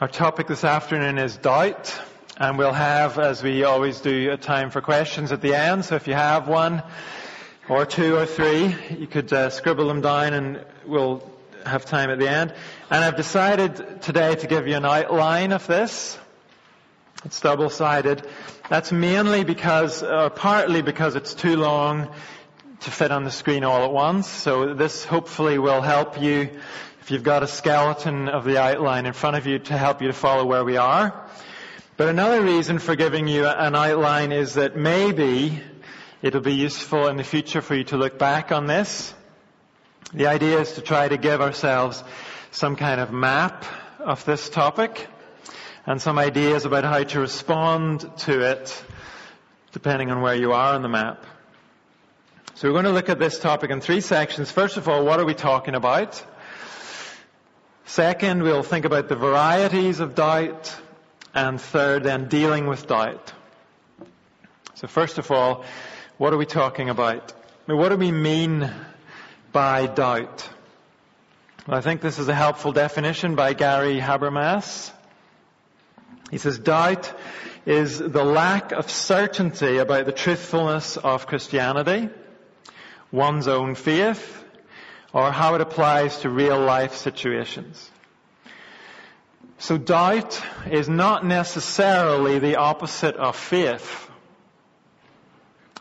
Our topic this afternoon is doubt, and we'll have, as we always do, a time for questions at the end. So if you have one, or two, or three, you could uh, scribble them down, and we'll have time at the end. And I've decided today to give you an outline of this. It's double-sided. That's mainly because, or partly because it's too long to fit on the screen all at once. So this hopefully will help you if you've got a skeleton of the outline in front of you to help you to follow where we are. But another reason for giving you an outline is that maybe it'll be useful in the future for you to look back on this. The idea is to try to give ourselves some kind of map of this topic and some ideas about how to respond to it depending on where you are on the map. So we're going to look at this topic in three sections. First of all, what are we talking about? Second, we'll think about the varieties of doubt. And third, then dealing with doubt. So first of all, what are we talking about? What do we mean by doubt? Well, I think this is a helpful definition by Gary Habermas. He says, doubt is the lack of certainty about the truthfulness of Christianity, one's own faith, or how it applies to real life situations. So doubt is not necessarily the opposite of faith.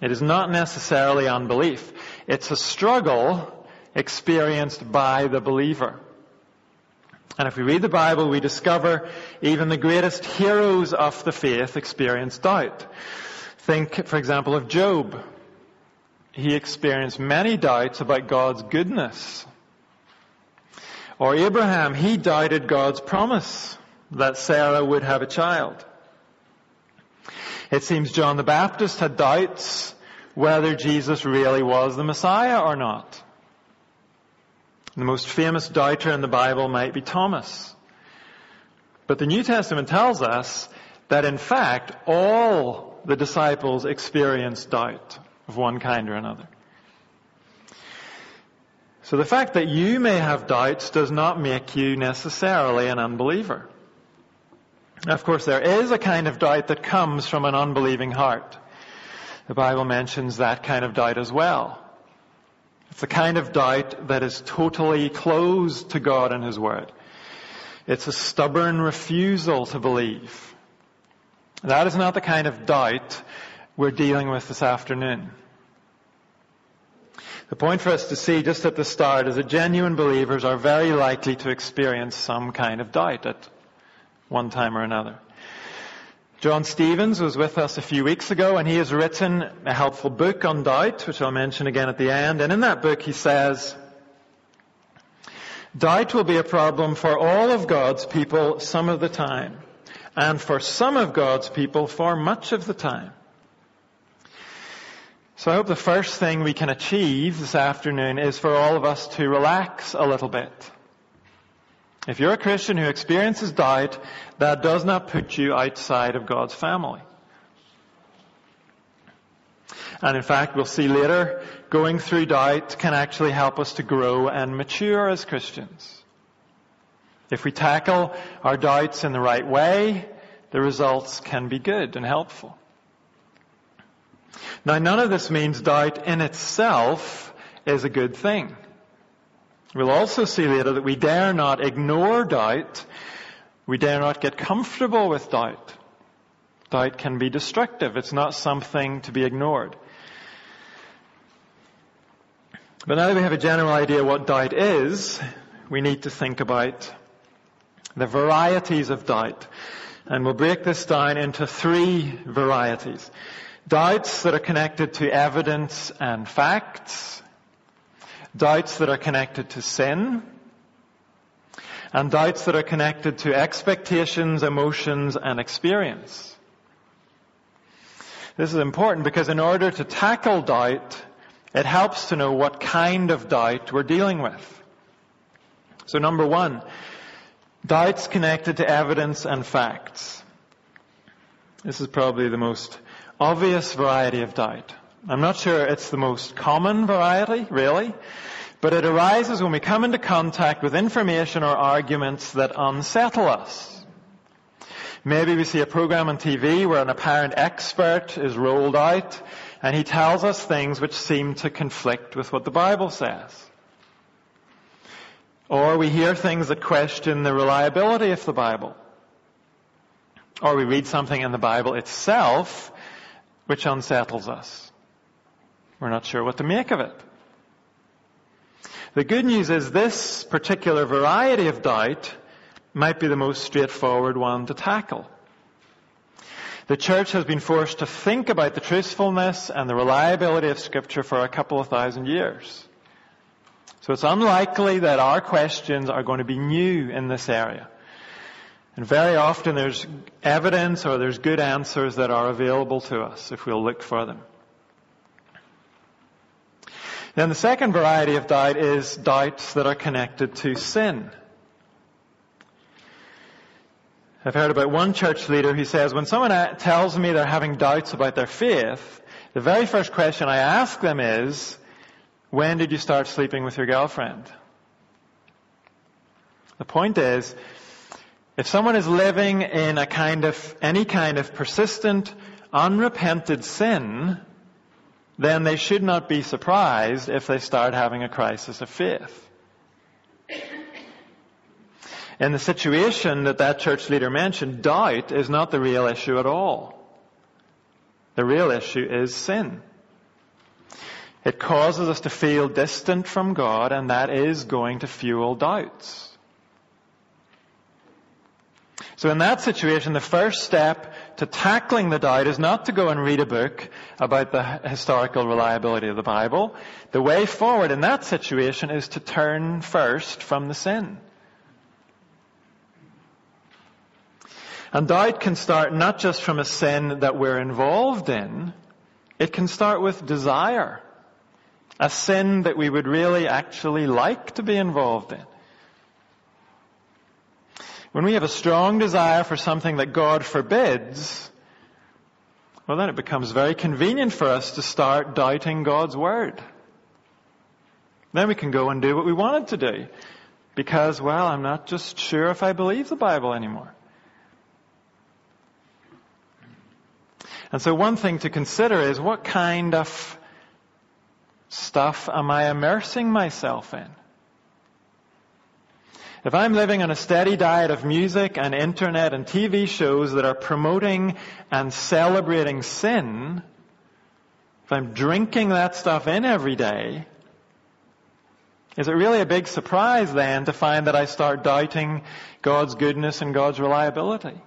It is not necessarily unbelief. It's a struggle experienced by the believer. And if we read the Bible, we discover even the greatest heroes of the faith experienced doubt. Think, for example, of Job he experienced many doubts about God's goodness. Or Abraham, he doubted God's promise that Sarah would have a child. It seems John the Baptist had doubts whether Jesus really was the Messiah or not. The most famous doubter in the Bible might be Thomas. But the New Testament tells us that in fact all the disciples experienced doubt of one kind or another. So the fact that you may have doubts does not make you necessarily an unbeliever. Now, of course, there is a kind of doubt that comes from an unbelieving heart. The Bible mentions that kind of doubt as well. It's the kind of doubt that is totally closed to God and His Word. It's a stubborn refusal to believe. That is not the kind of doubt we're dealing with this afternoon. The point for us to see just at the start is that genuine believers are very likely to experience some kind of doubt at one time or another. John Stevens was with us a few weeks ago and he has written a helpful book on doubt, which I'll mention again at the end. And in that book he says, Doubt will be a problem for all of God's people some of the time, and for some of God's people for much of the time. So I hope the first thing we can achieve this afternoon is for all of us to relax a little bit. If you're a Christian who experiences doubt, that does not put you outside of God's family. And in fact, we'll see later, going through doubt can actually help us to grow and mature as Christians. If we tackle our doubts in the right way, the results can be good and helpful. Now none of this means doubt in itself is a good thing. We'll also see later that we dare not ignore doubt. We dare not get comfortable with doubt. Doubt can be destructive. It's not something to be ignored. But now that we have a general idea what doubt is, we need to think about the varieties of doubt. And we'll break this down into three varieties. Doubts that are connected to evidence and facts. Doubts that are connected to sin. And doubts that are connected to expectations, emotions, and experience. This is important because in order to tackle doubt, it helps to know what kind of doubt we're dealing with. So number one, doubts connected to evidence and facts. This is probably the most obvious variety of doubt. I'm not sure it's the most common variety, really, but it arises when we come into contact with information or arguments that unsettle us. Maybe we see a program on TV where an apparent expert is rolled out and he tells us things which seem to conflict with what the Bible says. Or we hear things that question the reliability of the Bible. Or we read something in the Bible itself which unsettles us. We're not sure what to make of it. The good news is this particular variety of doubt might be the most straightforward one to tackle. The church has been forced to think about the truthfulness and the reliability of scripture for a couple of thousand years. So it's unlikely that our questions are going to be new in this area. And very often there's evidence or there's good answers that are available to us if we'll look for them. Then the second variety of doubt is doubts that are connected to sin. I've heard about one church leader who says, when someone uh, tells me they're having doubts about their faith, the very first question I ask them is, when did you start sleeping with your girlfriend? The point is, if someone is living in a kind of, any kind of persistent, unrepented sin, then they should not be surprised if they start having a crisis of faith. In the situation that that church leader mentioned, doubt is not the real issue at all. The real issue is sin. It causes us to feel distant from God and that is going to fuel doubts. So in that situation, the first step to tackling the doubt is not to go and read a book about the historical reliability of the Bible. The way forward in that situation is to turn first from the sin. And doubt can start not just from a sin that we're involved in, it can start with desire. A sin that we would really actually like to be involved in. When we have a strong desire for something that God forbids, well then it becomes very convenient for us to start doubting God's Word. Then we can go and do what we wanted to do. Because, well, I'm not just sure if I believe the Bible anymore. And so one thing to consider is what kind of stuff am I immersing myself in? If I'm living on a steady diet of music and internet and TV shows that are promoting and celebrating sin, if I'm drinking that stuff in every day, is it really a big surprise then to find that I start doubting God's goodness and God's reliability?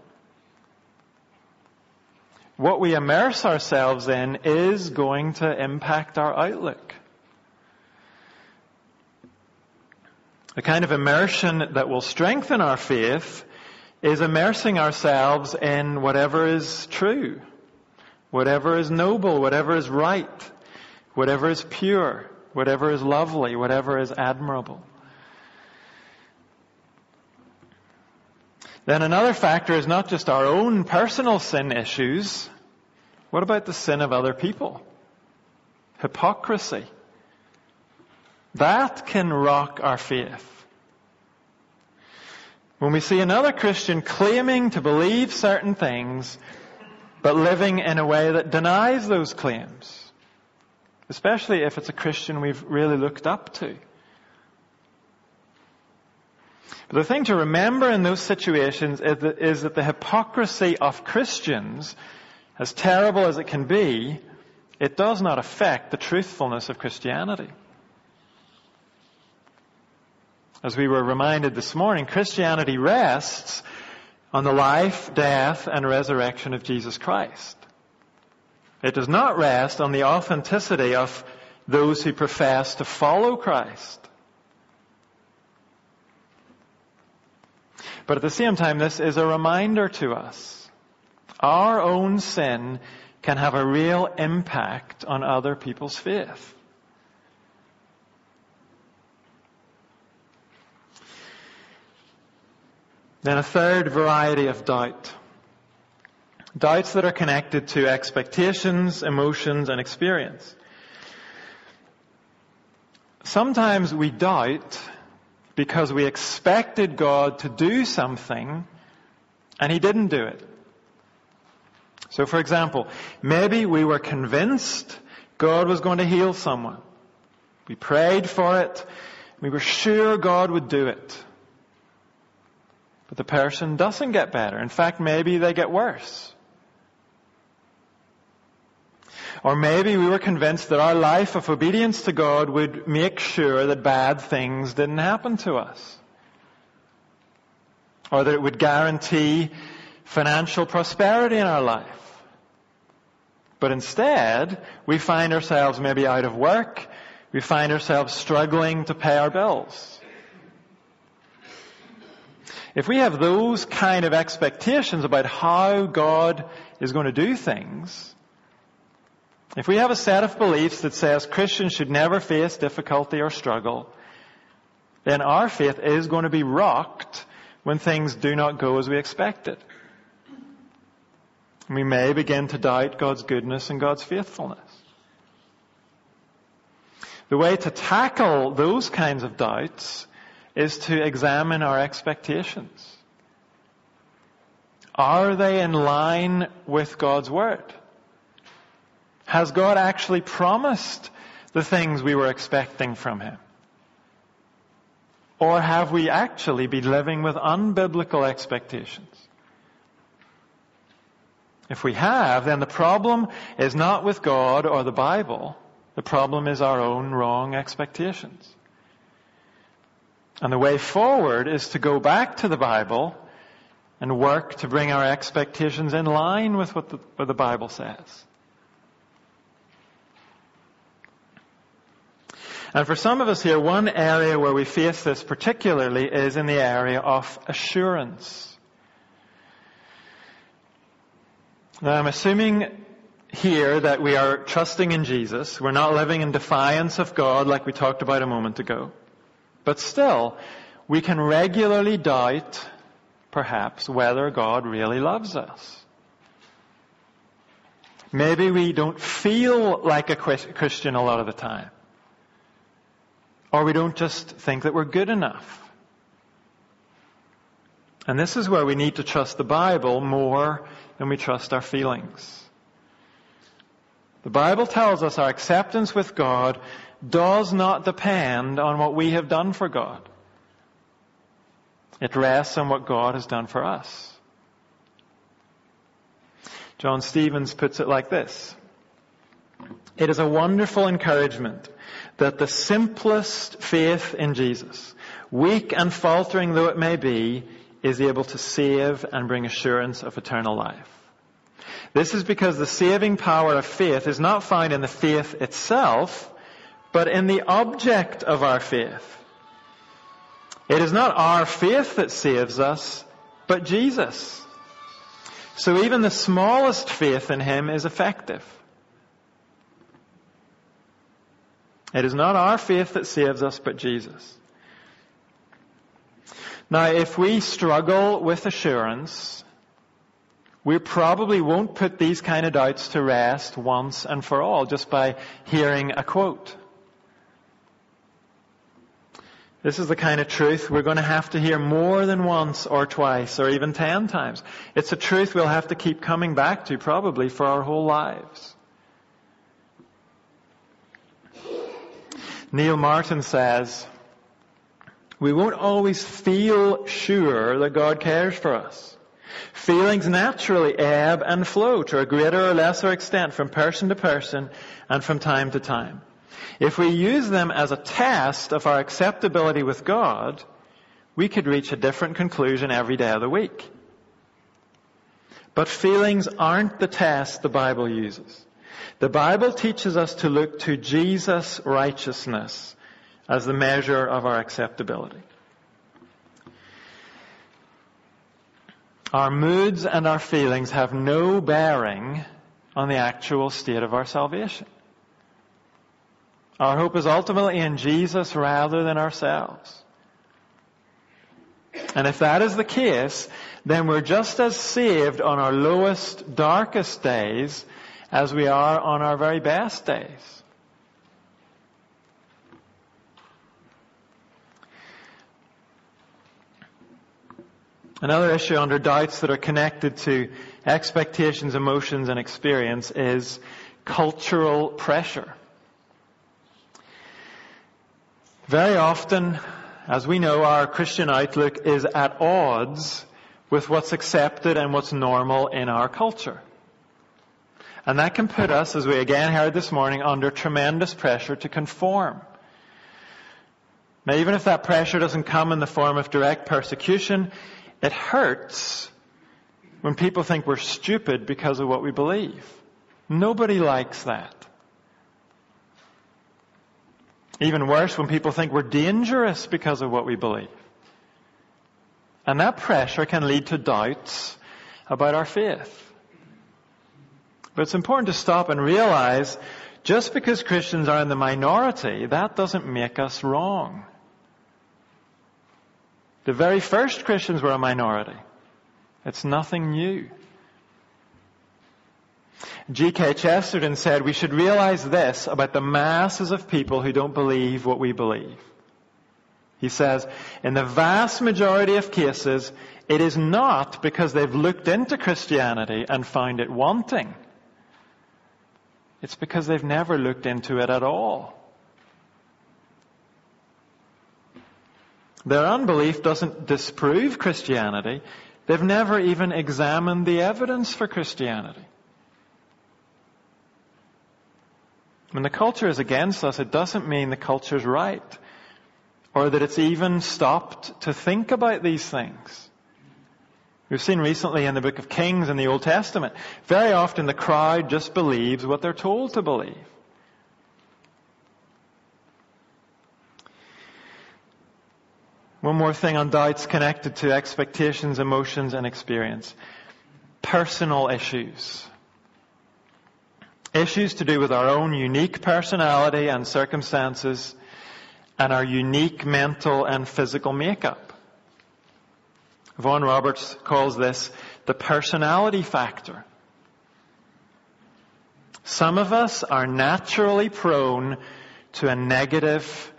what we immerse ourselves in is going to impact our outlook. The kind of immersion that will strengthen our faith is immersing ourselves in whatever is true, whatever is noble, whatever is right, whatever is pure, whatever is lovely, whatever is admirable. Then another factor is not just our own personal sin issues. What about the sin of other people? Hypocrisy. That can rock our faith. When we see another Christian claiming to believe certain things, but living in a way that denies those claims, especially if it's a Christian we've really looked up to. But the thing to remember in those situations is that, is that the hypocrisy of Christians, as terrible as it can be, it does not affect the truthfulness of Christianity. As we were reminded this morning, Christianity rests on the life, death, and resurrection of Jesus Christ. It does not rest on the authenticity of those who profess to follow Christ. But at the same time, this is a reminder to us. Our own sin can have a real impact on other people's faith. Then a third variety of doubt. Doubts that are connected to expectations, emotions, and experience. Sometimes we doubt because we expected God to do something And he didn't do it. So for example, maybe we were convinced God was going to heal someone. We prayed for it. We were sure God would do it. The person doesn't get better. In fact, maybe they get worse. Or maybe we were convinced that our life of obedience to God would make sure that bad things didn't happen to us. Or that it would guarantee financial prosperity in our life. But instead, we find ourselves maybe out of work. We find ourselves struggling to pay our bills. If we have those kind of expectations about how God is going to do things, if we have a set of beliefs that says Christians should never face difficulty or struggle, then our faith is going to be rocked when things do not go as we expected. We may begin to doubt God's goodness and God's faithfulness. The way to tackle those kinds of doubts is to examine our expectations. Are they in line with God's Word? Has God actually promised the things we were expecting from Him? Or have we actually been living with unbiblical expectations? If we have, then the problem is not with God or the Bible. The problem is our own wrong expectations. And the way forward is to go back to the Bible and work to bring our expectations in line with what the, what the Bible says. And for some of us here, one area where we face this particularly is in the area of assurance. Now I'm assuming here that we are trusting in Jesus. We're not living in defiance of God like we talked about a moment ago. But still, we can regularly doubt, perhaps, whether God really loves us. Maybe we don't feel like a Christian a lot of the time. Or we don't just think that we're good enough. And this is where we need to trust the Bible more than we trust our feelings. The Bible tells us our acceptance with God does not depend on what we have done for God. It rests on what God has done for us. John Stevens puts it like this. It is a wonderful encouragement that the simplest faith in Jesus, weak and faltering though it may be, is able to save and bring assurance of eternal life. This is because the saving power of faith is not found in the faith itself, but in the object of our faith. It is not our faith that saves us, but Jesus. So even the smallest faith in Him is effective. It is not our faith that saves us, but Jesus. Now, if we struggle with assurance, we probably won't put these kind of doubts to rest once and for all just by hearing a quote. This is the kind of truth we're going to have to hear more than once or twice or even ten times. It's a truth we'll have to keep coming back to probably for our whole lives. Neil Martin says, we won't always feel sure that God cares for us. Feelings naturally ebb and flow to a greater or lesser extent from person to person and from time to time. If we use them as a test of our acceptability with God, we could reach a different conclusion every day of the week. But feelings aren't the test the Bible uses. The Bible teaches us to look to Jesus' righteousness as the measure of our acceptability. Our moods and our feelings have no bearing on the actual state of our salvation. Our hope is ultimately in Jesus rather than ourselves. And if that is the case, then we're just as saved on our lowest, darkest days as we are on our very best days. Another issue under doubts that are connected to expectations, emotions, and experience is cultural pressure. Very often, as we know, our Christian outlook is at odds with what's accepted and what's normal in our culture. And that can put us, as we again heard this morning, under tremendous pressure to conform. Now, even if that pressure doesn't come in the form of direct persecution, it hurts when people think we're stupid because of what we believe. Nobody likes that. Even worse, when people think we're dangerous because of what we believe. And that pressure can lead to doubts about our faith. But it's important to stop and realize just because Christians are in the minority, that doesn't make us wrong. The very first Christians were a minority. It's nothing new. G.K. Chesterton said we should realize this about the masses of people who don't believe what we believe. He says, in the vast majority of cases, it is not because they've looked into Christianity and found it wanting. It's because they've never looked into it at all. Their unbelief doesn't disprove Christianity. They've never even examined the evidence for Christianity. When the culture is against us, it doesn't mean the culture's right or that it's even stopped to think about these things. We've seen recently in the book of Kings in the Old Testament, very often the crowd just believes what they're told to believe. One more thing on doubts connected to expectations, emotions, and experience. Personal issues. Issues to do with our own unique personality and circumstances and our unique mental and physical makeup. Vaughan Roberts calls this the personality factor. Some of us are naturally prone to a negative,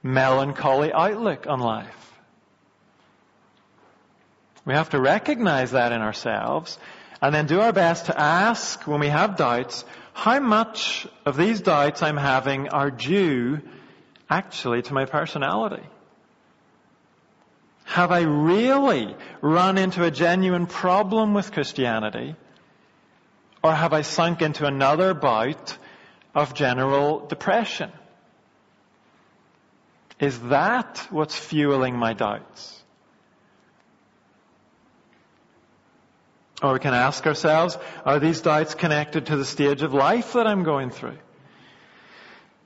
melancholy outlook on life. We have to recognize that in ourselves and then do our best to ask when we have doubts, how much of these doubts I'm having are due actually to my personality? Have I really run into a genuine problem with Christianity? Or have I sunk into another bout of general depression? Is that what's fueling my doubts? Or we can ask ourselves, are these doubts connected to the stage of life that I'm going through?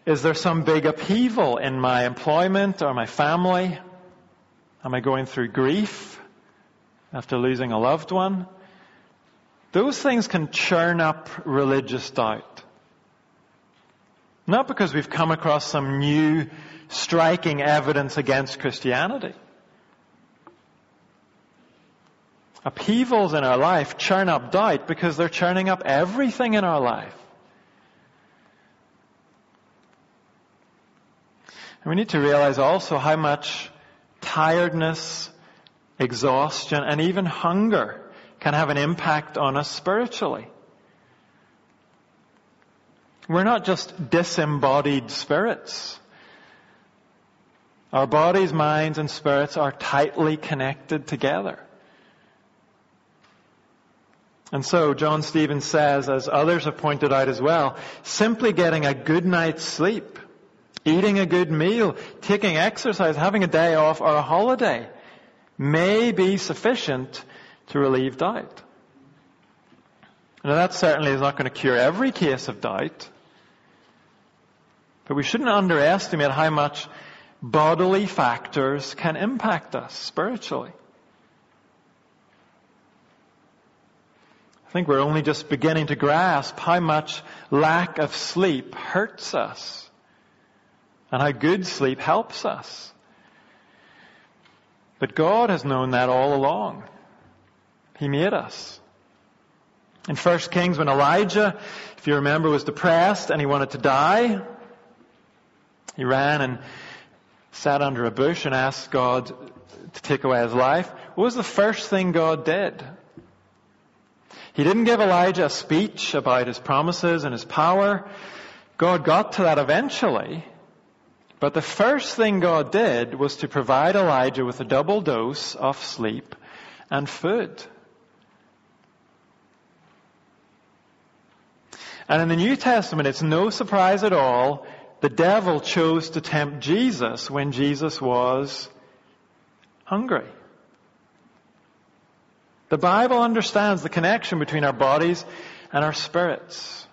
Is there some big upheaval in my employment or my family? Am I going through grief after losing a loved one? Those things can churn up religious doubt. Not because we've come across some new striking evidence against Christianity. Upheavals in our life churn up doubt because they're churning up everything in our life. And we need to realize also how much tiredness, exhaustion, and even hunger can have an impact on us spiritually. We're not just disembodied spirits. Our bodies, minds, and spirits are tightly connected together. And so, John Stevens says, as others have pointed out as well, simply getting a good night's sleep eating a good meal, taking exercise, having a day off or a holiday may be sufficient to relieve doubt. Now that certainly is not going to cure every case of doubt, but we shouldn't underestimate how much bodily factors can impact us spiritually. Think we're only just beginning to grasp how much lack of sleep hurts us and how good sleep helps us. But God has known that all along. He made us. In 1 Kings, when Elijah, if you remember, was depressed and he wanted to die, he ran and sat under a bush and asked God to take away his life. what was the first thing God did? He didn't give Elijah a speech about his promises and his power. God got to that eventually. But the first thing God did was to provide Elijah with a double dose of sleep and food. And in the New Testament, it's no surprise at all, the devil chose to tempt Jesus when Jesus was hungry. The Bible understands the connection between our bodies and our spirits.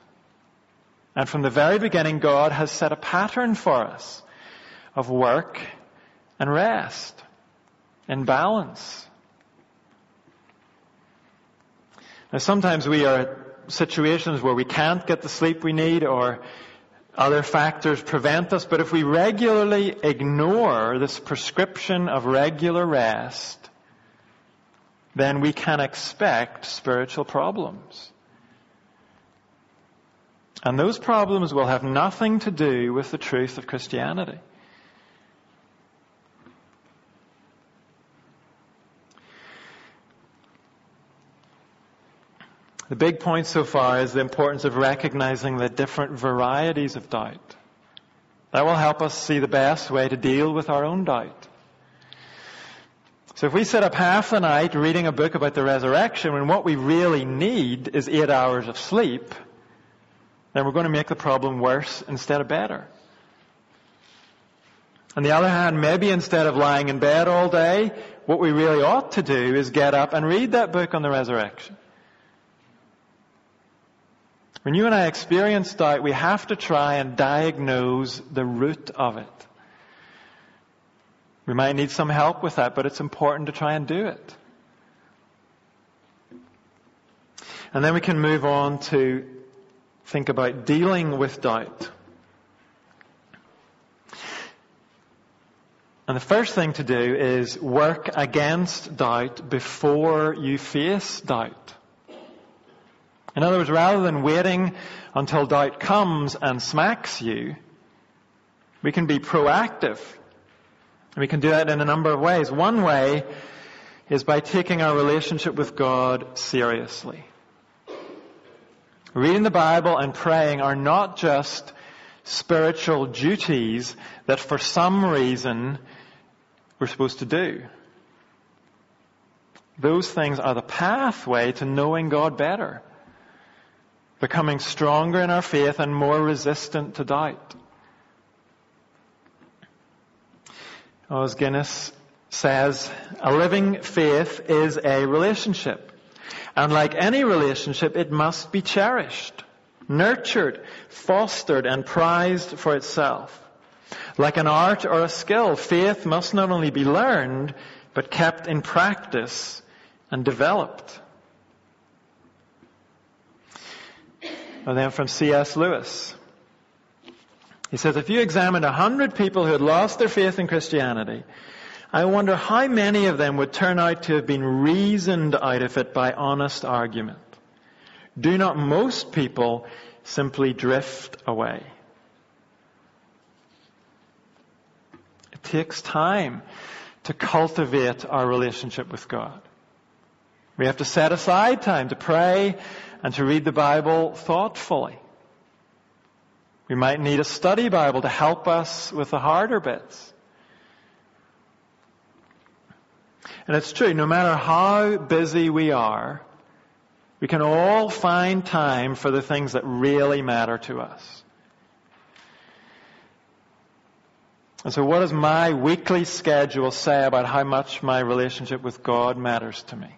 And from the very beginning, God has set a pattern for us of work and rest in balance. Now sometimes we are at situations where we can't get the sleep we need or other factors prevent us, but if we regularly ignore this prescription of regular rest, then we can expect spiritual problems. And those problems will have nothing to do with the truth of Christianity. The big point so far is the importance of recognizing the different varieties of doubt. That will help us see the best way to deal with our own doubt. So if we sit up half the night reading a book about the resurrection when what we really need is eight hours of sleep, then we're going to make the problem worse instead of better. On the other hand, maybe instead of lying in bed all day, what we really ought to do is get up and read that book on the resurrection. When you and I experience doubt, we have to try and diagnose the root of it. We might need some help with that, but it's important to try and do it. And then we can move on to think about dealing with doubt. And the first thing to do is work against doubt before you face doubt. In other words, rather than waiting until doubt comes and smacks you, we can be proactive. We can do that in a number of ways. One way is by taking our relationship with God seriously. Reading the Bible and praying are not just spiritual duties that for some reason we're supposed to do. Those things are the pathway to knowing God better becoming stronger in our faith and more resistant to doubt. Os Guinness says, a living faith is a relationship. And like any relationship, it must be cherished, nurtured, fostered, and prized for itself. Like an art or a skill, faith must not only be learned, but kept in practice and developed. And then from C.S. Lewis. He says, if you examined a hundred people who had lost their faith in Christianity, I wonder how many of them would turn out to have been reasoned out of it by honest argument. Do not most people simply drift away? It takes time to cultivate our relationship with God. We have to set aside time to pray and to read the Bible thoughtfully. We might need a study Bible to help us with the harder bits. And it's true, no matter how busy we are, we can all find time for the things that really matter to us. And so what does my weekly schedule say about how much my relationship with God matters to me?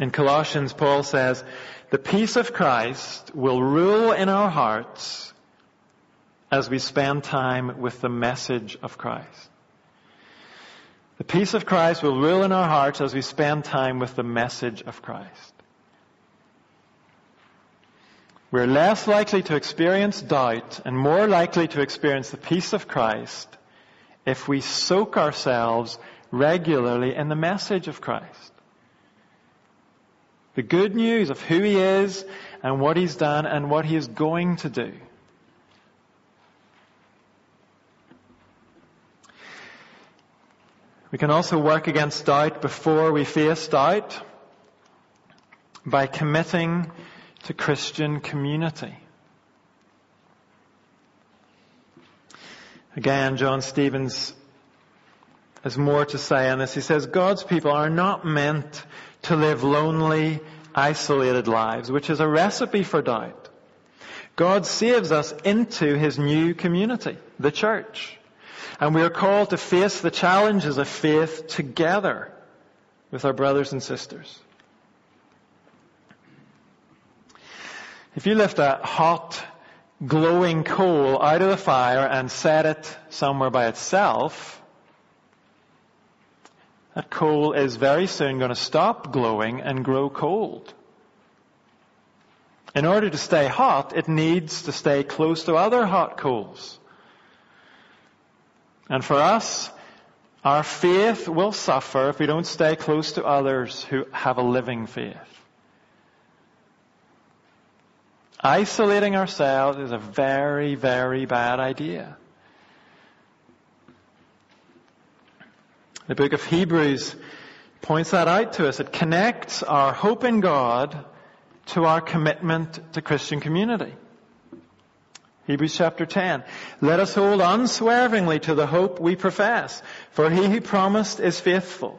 In Colossians, Paul says, the peace of Christ will rule in our hearts as we spend time with the message of Christ. The peace of Christ will rule in our hearts as we spend time with the message of Christ. We're less likely to experience doubt and more likely to experience the peace of Christ if we soak ourselves regularly in the message of Christ. The good news of who He is and what He's done and what He is going to do. We can also work against doubt before we face doubt by committing to Christian community. Again, John Stevens has more to say on this. He says, God's people are not meant to live lonely, isolated lives, which is a recipe for doubt. God saves us into His new community, the church. And we are called to face the challenges of faith together with our brothers and sisters. If you lift a hot, glowing coal out of the fire and set it somewhere by itself, that coal is very soon going to stop glowing and grow cold. In order to stay hot, it needs to stay close to other hot coals. And for us, our faith will suffer if we don't stay close to others who have a living faith. Isolating ourselves is a very, very bad idea. The book of Hebrews points that out to us. It connects our hope in God to our commitment to Christian community. Hebrews chapter 10. Let us hold unswervingly to the hope we profess, for he who promised is faithful.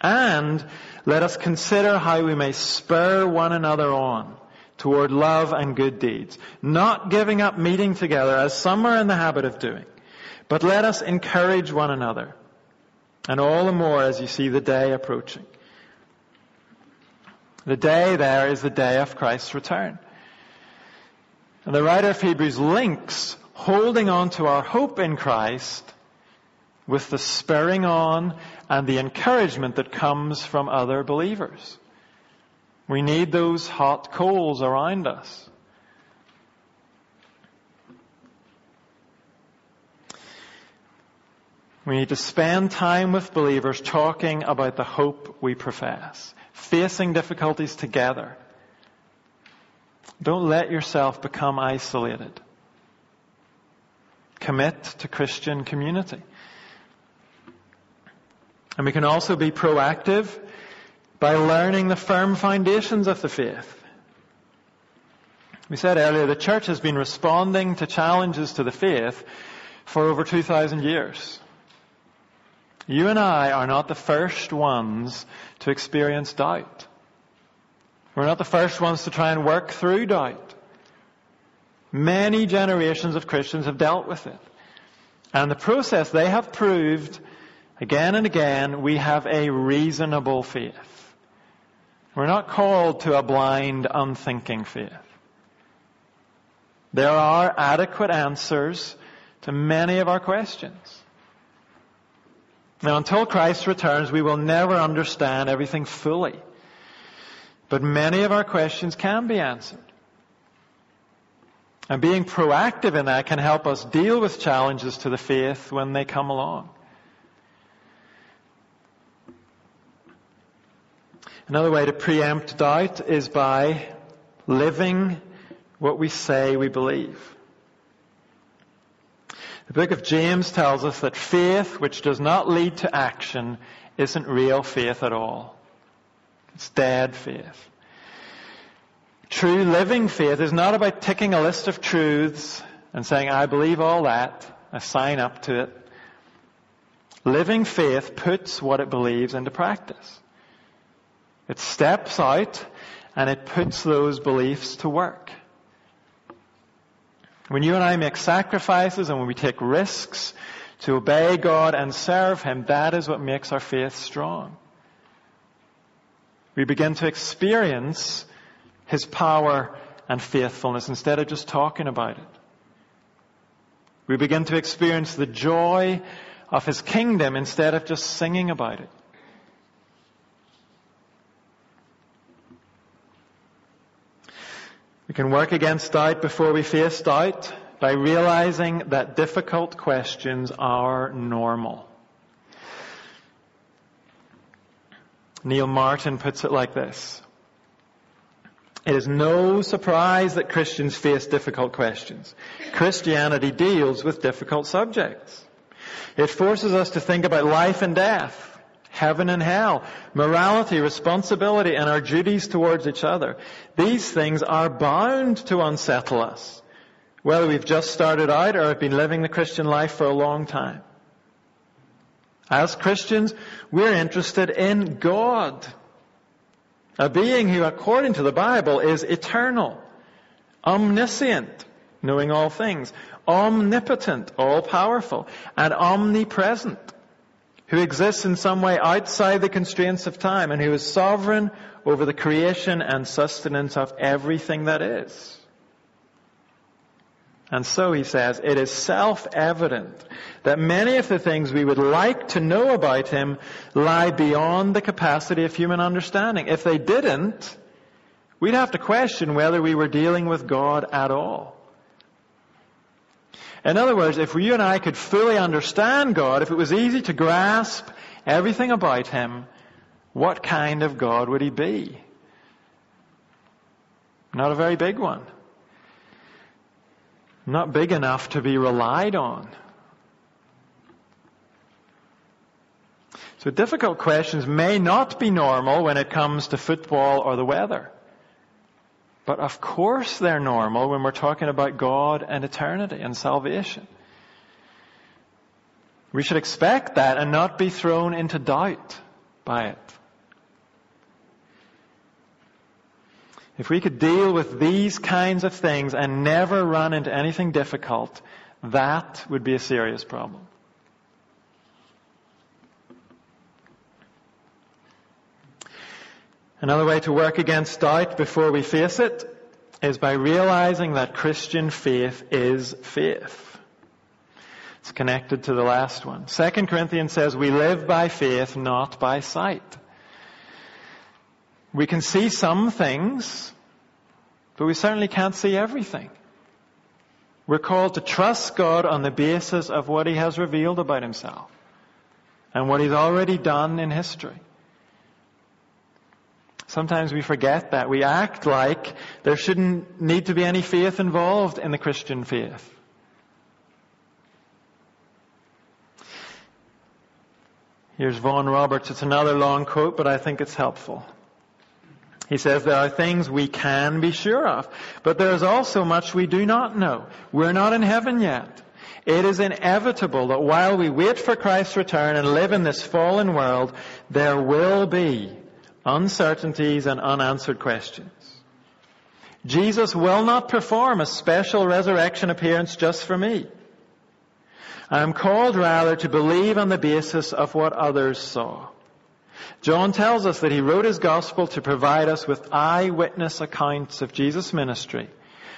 And let us consider how we may spur one another on toward love and good deeds, not giving up meeting together as some are in the habit of doing, but let us encourage one another, and all the more as you see the day approaching. The day there is the day of Christ's return. And the writer of Hebrews links holding on to our hope in Christ with the spurring on and the encouragement that comes from other believers. We need those hot coals around us. We need to spend time with believers talking about the hope we profess, facing difficulties together. Don't let yourself become isolated. Commit to Christian community. And we can also be proactive by learning the firm foundations of the faith. We said earlier the church has been responding to challenges to the faith for over 2,000 years. You and I are not the first ones to experience doubt. We're not the first ones to try and work through doubt. Many generations of Christians have dealt with it. And the process they have proved again and again we have a reasonable faith. We're not called to a blind, unthinking faith. There are adequate answers to many of our questions. Now, until Christ returns, we will never understand everything fully. But many of our questions can be answered. And being proactive in that can help us deal with challenges to the faith when they come along. Another way to preempt doubt is by living what we say we believe. The book of James tells us that faith which does not lead to action isn't real faith at all. It's dead faith. True living faith is not about ticking a list of truths and saying, I believe all that, I sign up to it. Living faith puts what it believes into practice. It steps out and it puts those beliefs to work. When you and I make sacrifices and when we take risks to obey God and serve Him, that is what makes our faith strong. We begin to experience His power and faithfulness instead of just talking about it. We begin to experience the joy of His kingdom instead of just singing about it. We can work against doubt before we face doubt by realizing that difficult questions are normal. Neil Martin puts it like this. It is no surprise that Christians face difficult questions. Christianity deals with difficult subjects. It forces us to think about life and death, heaven and hell, morality, responsibility, and our duties towards each other. These things are bound to unsettle us, whether we've just started out or have been living the Christian life for a long time. As Christians, we're interested in God. A being who, according to the Bible, is eternal, omniscient, knowing all things, omnipotent, all powerful, and omnipresent, who exists in some way outside the constraints of time and who is sovereign over the creation and sustenance of everything that is. And so he says, it is self-evident that many of the things we would like to know about him lie beyond the capacity of human understanding. If they didn't, we'd have to question whether we were dealing with God at all. In other words, if you and I could fully understand God, if it was easy to grasp everything about him, what kind of God would he be? Not a very big one not big enough to be relied on. So difficult questions may not be normal when it comes to football or the weather. But of course they're normal when we're talking about God and eternity and salvation. We should expect that and not be thrown into doubt by it. If we could deal with these kinds of things and never run into anything difficult, that would be a serious problem. Another way to work against doubt before we face it is by realizing that Christian faith is faith. It's connected to the last one. Second Corinthians says we live by faith, not by sight. We can see some things, but we certainly can't see everything. We're called to trust God on the basis of what He has revealed about Himself and what He's already done in history. Sometimes we forget that. We act like there shouldn't need to be any faith involved in the Christian faith. Here's Vaughan Roberts. It's another long quote, but I think it's helpful. He says there are things we can be sure of, but there is also much we do not know. We're not in heaven yet. It is inevitable that while we wait for Christ's return and live in this fallen world, there will be uncertainties and unanswered questions. Jesus will not perform a special resurrection appearance just for me. I am called rather to believe on the basis of what others saw. John tells us that he wrote his gospel to provide us with eyewitness accounts of Jesus' ministry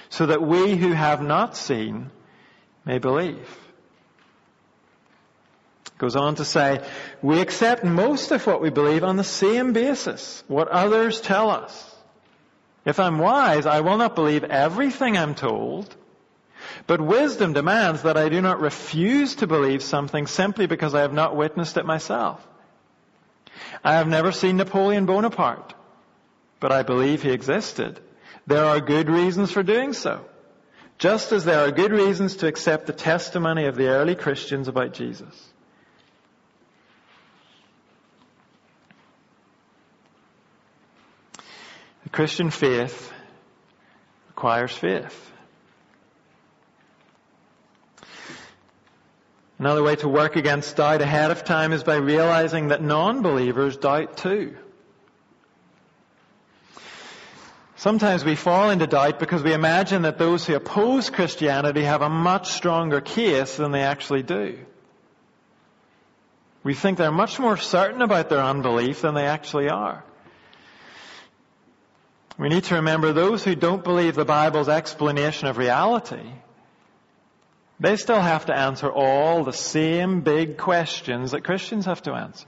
so that we who have not seen may believe. Goes on to say, we accept most of what we believe on the same basis, what others tell us. If I'm wise, I will not believe everything I'm told, but wisdom demands that I do not refuse to believe something simply because I have not witnessed it myself. I have never seen Napoleon Bonaparte, but I believe he existed. There are good reasons for doing so. Just as there are good reasons to accept the testimony of the early Christians about Jesus. Christian faith requires faith. Another way to work against doubt ahead of time is by realizing that non-believers doubt too. Sometimes we fall into doubt because we imagine that those who oppose Christianity have a much stronger case than they actually do. We think they're much more certain about their unbelief than they actually are. We need to remember those who don't believe the Bible's explanation of reality they still have to answer all the same big questions that Christians have to answer.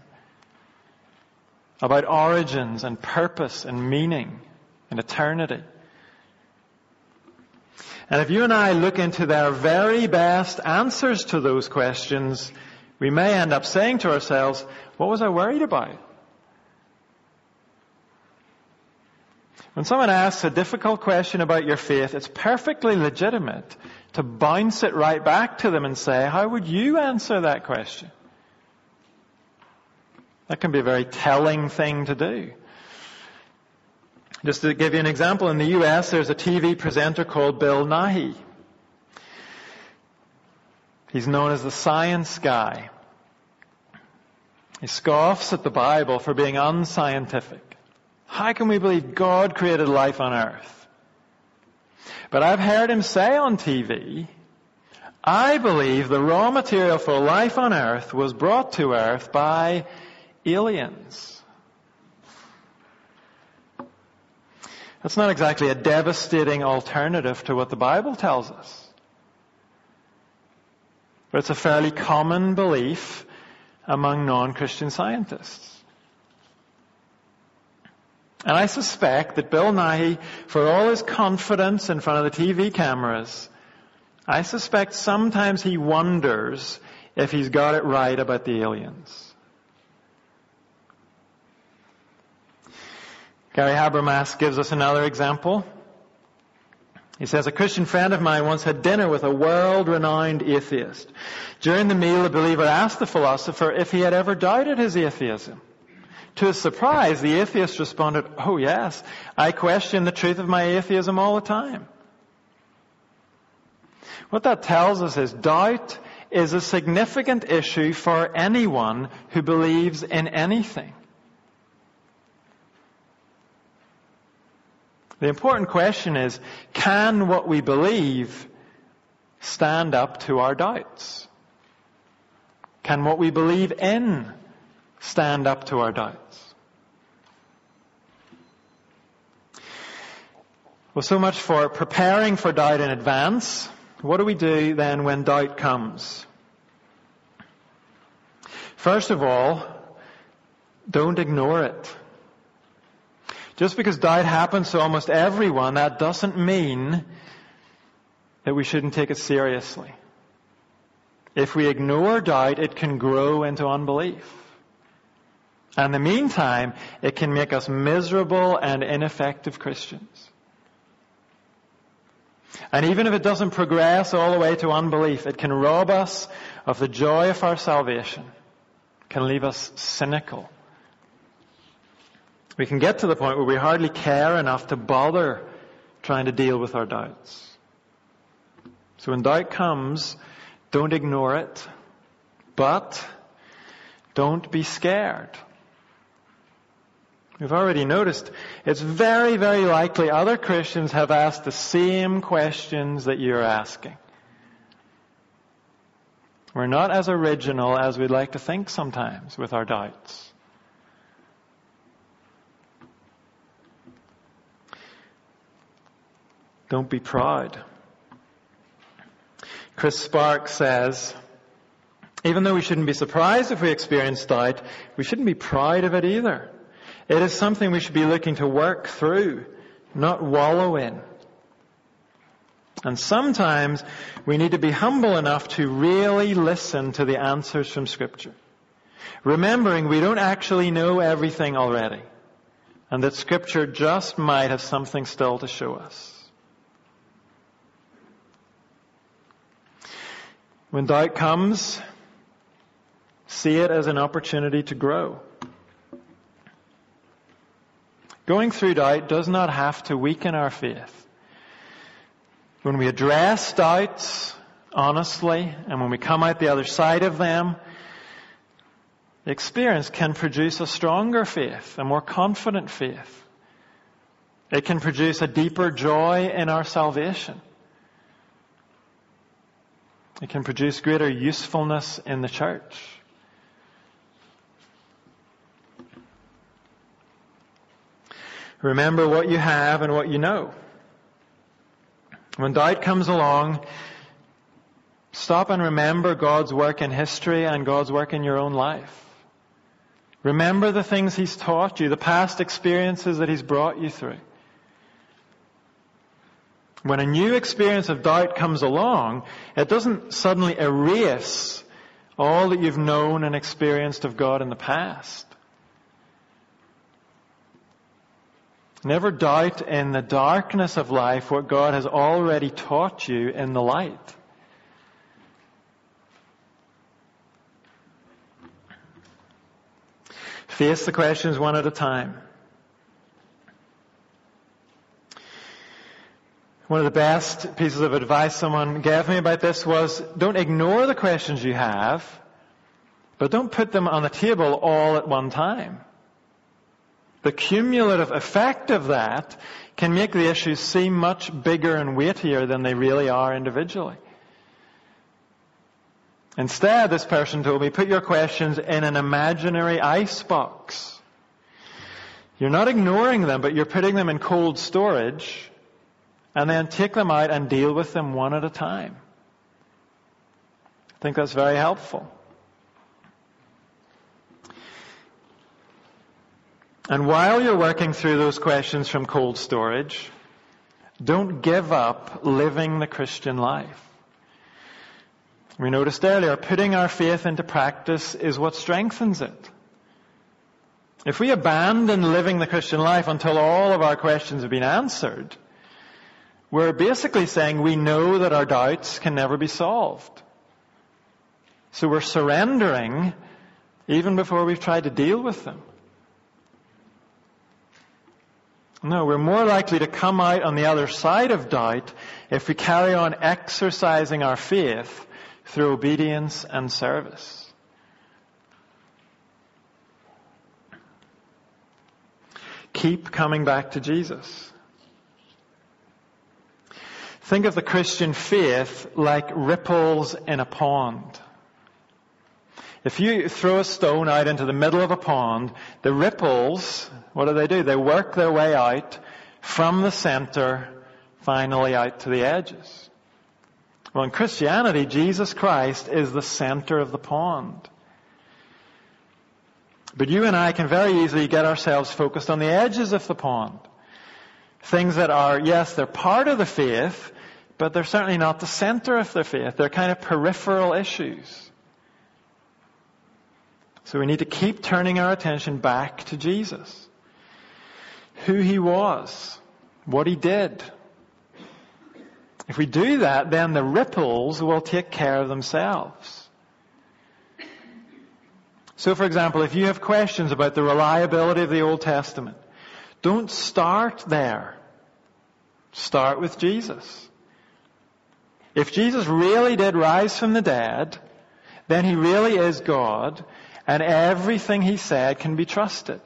About origins and purpose and meaning and eternity. And if you and I look into their very best answers to those questions, we may end up saying to ourselves, what was I worried about? When someone asks a difficult question about your faith, it's perfectly legitimate to bounce it right back to them and say, how would you answer that question? That can be a very telling thing to do. Just to give you an example, in the US there's a TV presenter called Bill Nye. He's known as the science guy. He scoffs at the Bible for being unscientific. How can we believe God created life on earth? But I've heard him say on TV, I believe the raw material for life on earth was brought to earth by aliens. That's not exactly a devastating alternative to what the Bible tells us. But it's a fairly common belief among non-Christian scientists. And I suspect that Bill Nye, for all his confidence in front of the TV cameras, I suspect sometimes he wonders if he's got it right about the aliens. Gary Habermas gives us another example. He says, a Christian friend of mine once had dinner with a world-renowned atheist. During the meal, the believer asked the philosopher if he had ever doubted his atheism. To his surprise, the atheist responded, oh yes, I question the truth of my atheism all the time. What that tells us is doubt is a significant issue for anyone who believes in anything. The important question is, can what we believe stand up to our doubts? Can what we believe in stand up to our doubts? Well, so much for preparing for doubt in advance. What do we do then when doubt comes? First of all, don't ignore it. Just because doubt happens to almost everyone, that doesn't mean that we shouldn't take it seriously. If we ignore doubt, it can grow into unbelief. And in the meantime, it can make us miserable and ineffective Christians. And even if it doesn't progress all the way to unbelief, it can rob us of the joy of our salvation, can leave us cynical we can get to the point where we hardly care enough to bother trying to deal with our doubts. So when doubt comes, don't ignore it, but don't be scared. We've already noticed it's very, very likely other Christians have asked the same questions that you're asking. We're not as original as we'd like to think sometimes with our doubts. Don't be proud. Chris Sparks says, even though we shouldn't be surprised if we experience doubt, we shouldn't be proud of it either. It is something we should be looking to work through, not wallow in. And sometimes we need to be humble enough to really listen to the answers from scripture. Remembering we don't actually know everything already. And that scripture just might have something still to show us. When doubt comes, see it as an opportunity to grow. Going through doubt does not have to weaken our faith. When we address doubts honestly and when we come out the other side of them, the experience can produce a stronger faith, a more confident faith. It can produce a deeper joy in our salvation. It can produce greater usefulness in the church. Remember what you have and what you know. When doubt comes along, stop and remember God's work in history and God's work in your own life. Remember the things He's taught you, the past experiences that He's brought you through. When a new experience of doubt comes along, it doesn't suddenly erase all that you've known and experienced of God in the past. Never doubt in the darkness of life what God has already taught you in the light. Face the questions one at a time. One of the best pieces of advice someone gave me about this was don't ignore the questions you have, but don't put them on the table all at one time. The cumulative effect of that can make the issues seem much bigger and weightier than they really are individually. Instead, this person told me, put your questions in an imaginary ice box. You're not ignoring them, but you're putting them in cold storage, and then take them out and deal with them one at a time. I think that's very helpful. And while you're working through those questions from cold storage, don't give up living the Christian life. We noticed earlier, putting our faith into practice is what strengthens it. If we abandon living the Christian life until all of our questions have been answered, we're basically saying we know that our doubts can never be solved. So we're surrendering even before we've tried to deal with them. No, we're more likely to come out on the other side of doubt if we carry on exercising our faith through obedience and service. Keep coming back to Jesus. Think of the Christian faith like ripples in a pond. If you throw a stone out into the middle of a pond, the ripples, what do they do? They work their way out from the center, finally out to the edges. Well, in Christianity, Jesus Christ is the center of the pond. But you and I can very easily get ourselves focused on the edges of the pond. Things that are, yes, they're part of the faith, but they're certainly not the center of the faith. They're kind of peripheral issues. So we need to keep turning our attention back to Jesus. Who he was, what he did. If we do that, then the ripples will take care of themselves. So for example, if you have questions about the reliability of the Old Testament, don't start there. Start with Jesus. If Jesus really did rise from the dead, then he really is God, and everything he said can be trusted.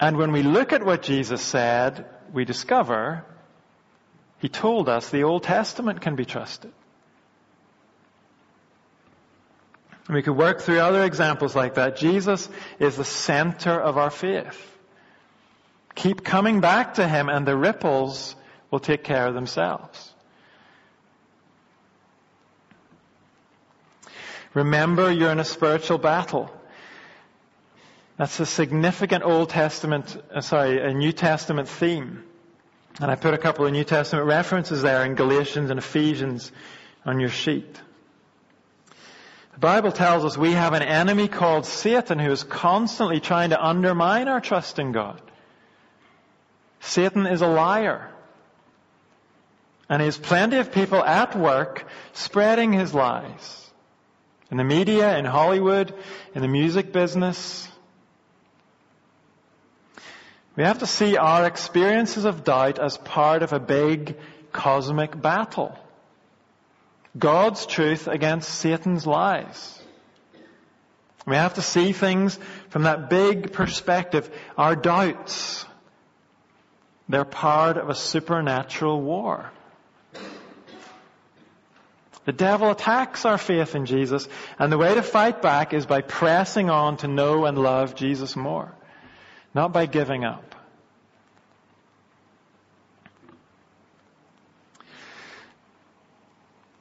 And when we look at what Jesus said, we discover he told us the Old Testament can be trusted. And we could work through other examples like that. Jesus is the center of our faith. Keep coming back to Him and the ripples will take care of themselves. Remember you're in a spiritual battle. That's a significant Old Testament, uh, sorry, a New Testament theme. And I put a couple of New Testament references there in Galatians and Ephesians on your sheet. The Bible tells us we have an enemy called Satan who is constantly trying to undermine our trust in God. Satan is a liar. And he has plenty of people at work spreading his lies. In the media, in Hollywood, in the music business. We have to see our experiences of doubt as part of a big cosmic battle. God's truth against Satan's lies. We have to see things from that big perspective. Our doubts, they're part of a supernatural war. The devil attacks our faith in Jesus, and the way to fight back is by pressing on to know and love Jesus more, not by giving up.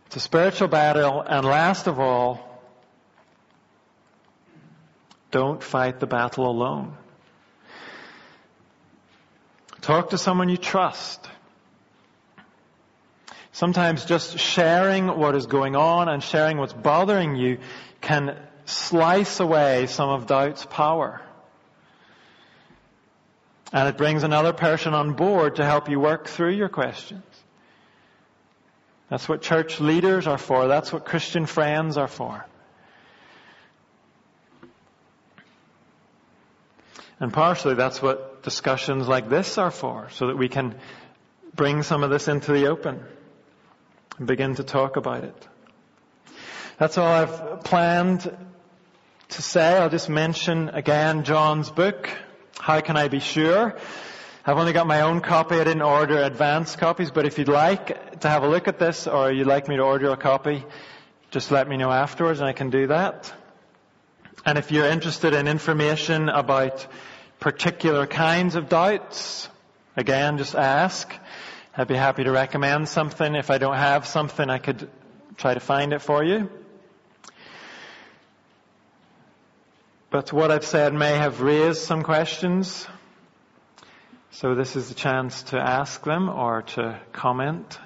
It's a spiritual battle, and last of all, don't fight the battle alone. Talk to someone you trust. Sometimes just sharing what is going on and sharing what's bothering you can slice away some of doubt's power. And it brings another person on board to help you work through your questions. That's what church leaders are for. That's what Christian friends are for. And partially that's what discussions like this are for, so that we can bring some of this into the open and begin to talk about it. That's all I've planned to say. I'll just mention again John's book, How Can I Be Sure? I've only got my own copy. I didn't order advance copies, but if you'd like to have a look at this or you'd like me to order a copy, just let me know afterwards and I can do that. And if you're interested in information about particular kinds of doubts, again, just ask. I'd be happy to recommend something. If I don't have something, I could try to find it for you. But what I've said may have raised some questions. So this is the chance to ask them or to comment.